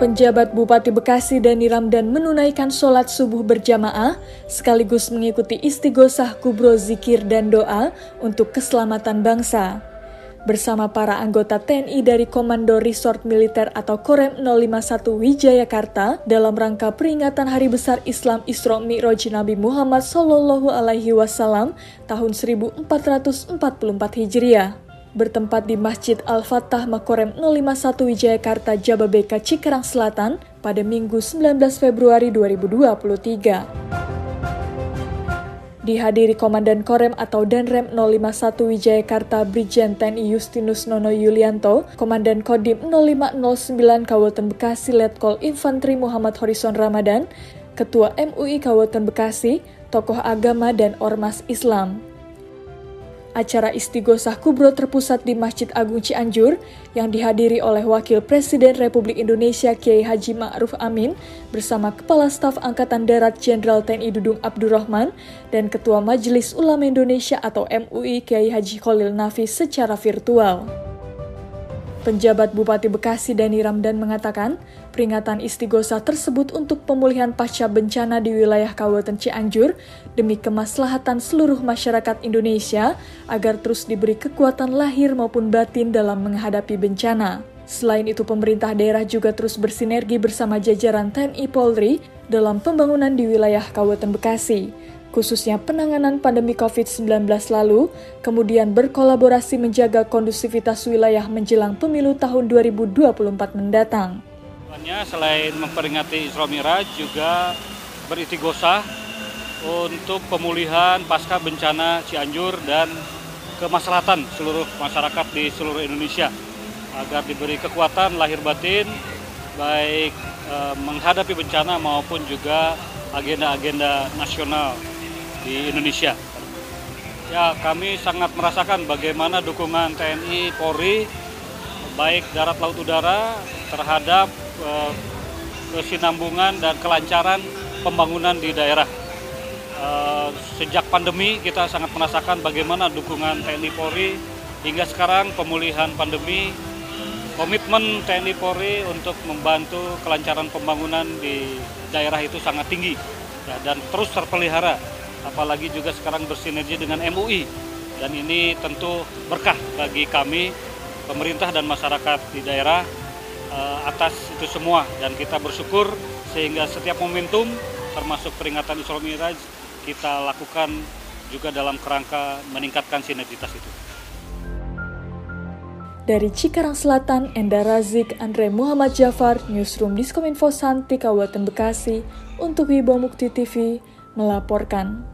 Penjabat Bupati Bekasi Dani Ramdan menunaikan sholat subuh berjamaah sekaligus mengikuti istighosah kubro zikir dan doa untuk keselamatan bangsa. Bersama para anggota TNI dari Komando Resort Militer atau Korem 051 Wijayakarta dalam rangka peringatan Hari Besar Islam Isra Mi'raj Nabi Muhammad Sallallahu Alaihi Wasallam tahun 1444 Hijriah bertempat di Masjid Al-Fatah Makorem 051 Wijayakarta, Jababeka, Cikarang Selatan pada Minggu 19 Februari 2023. Dihadiri Komandan Korem atau Danrem 051 Wijayakarta Brigjen TNI Justinus Nono Yulianto, Komandan Kodim 0509 Kabupaten Bekasi Letkol Infanteri Muhammad Horizon Ramadan, Ketua MUI Kabupaten Bekasi, tokoh agama dan ormas Islam. Acara Istighosah Kubro terpusat di Masjid Agung Cianjur yang dihadiri oleh Wakil Presiden Republik Indonesia Kiai Haji Ma'ruf Amin bersama Kepala Staf Angkatan Darat Jenderal TNI Dudung Abdurrahman dan Ketua Majelis Ulama Indonesia atau MUI Kiai Haji Khalil Nafis secara virtual. Penjabat Bupati Bekasi Dani Ramdan mengatakan, peringatan istighosa tersebut untuk pemulihan pasca bencana di wilayah Kabupaten Cianjur demi kemaslahatan seluruh masyarakat Indonesia agar terus diberi kekuatan lahir maupun batin dalam menghadapi bencana. Selain itu, pemerintah daerah juga terus bersinergi bersama jajaran TNI Polri dalam pembangunan di wilayah Kabupaten Bekasi khususnya penanganan pandemi COVID-19 lalu, kemudian berkolaborasi menjaga kondusivitas wilayah menjelang pemilu tahun 2024 mendatang. Selain memperingati Isra Miraj juga beristighosah untuk pemulihan pasca bencana Cianjur dan kemaslahatan seluruh masyarakat di seluruh Indonesia agar diberi kekuatan lahir batin baik eh, menghadapi bencana maupun juga agenda-agenda nasional di Indonesia. Ya, kami sangat merasakan bagaimana dukungan TNI Polri baik darat laut udara terhadap eh, kesinambungan dan kelancaran pembangunan di daerah. Eh, sejak pandemi kita sangat merasakan bagaimana dukungan TNI Polri hingga sekarang pemulihan pandemi komitmen TNI Polri untuk membantu kelancaran pembangunan di daerah itu sangat tinggi ya, dan terus terpelihara apalagi juga sekarang bersinergi dengan MUI dan ini tentu berkah bagi kami pemerintah dan masyarakat di daerah uh, atas itu semua dan kita bersyukur sehingga setiap momentum termasuk peringatan Isra Miraj kita lakukan juga dalam kerangka meningkatkan sinergitas itu. Dari Cikarang Selatan, Enda Razik, Andre Muhammad Jafar, Newsroom Diskominfo Santi, Kabupaten Bekasi, untuk Wibawa Mukti TV, melaporkan.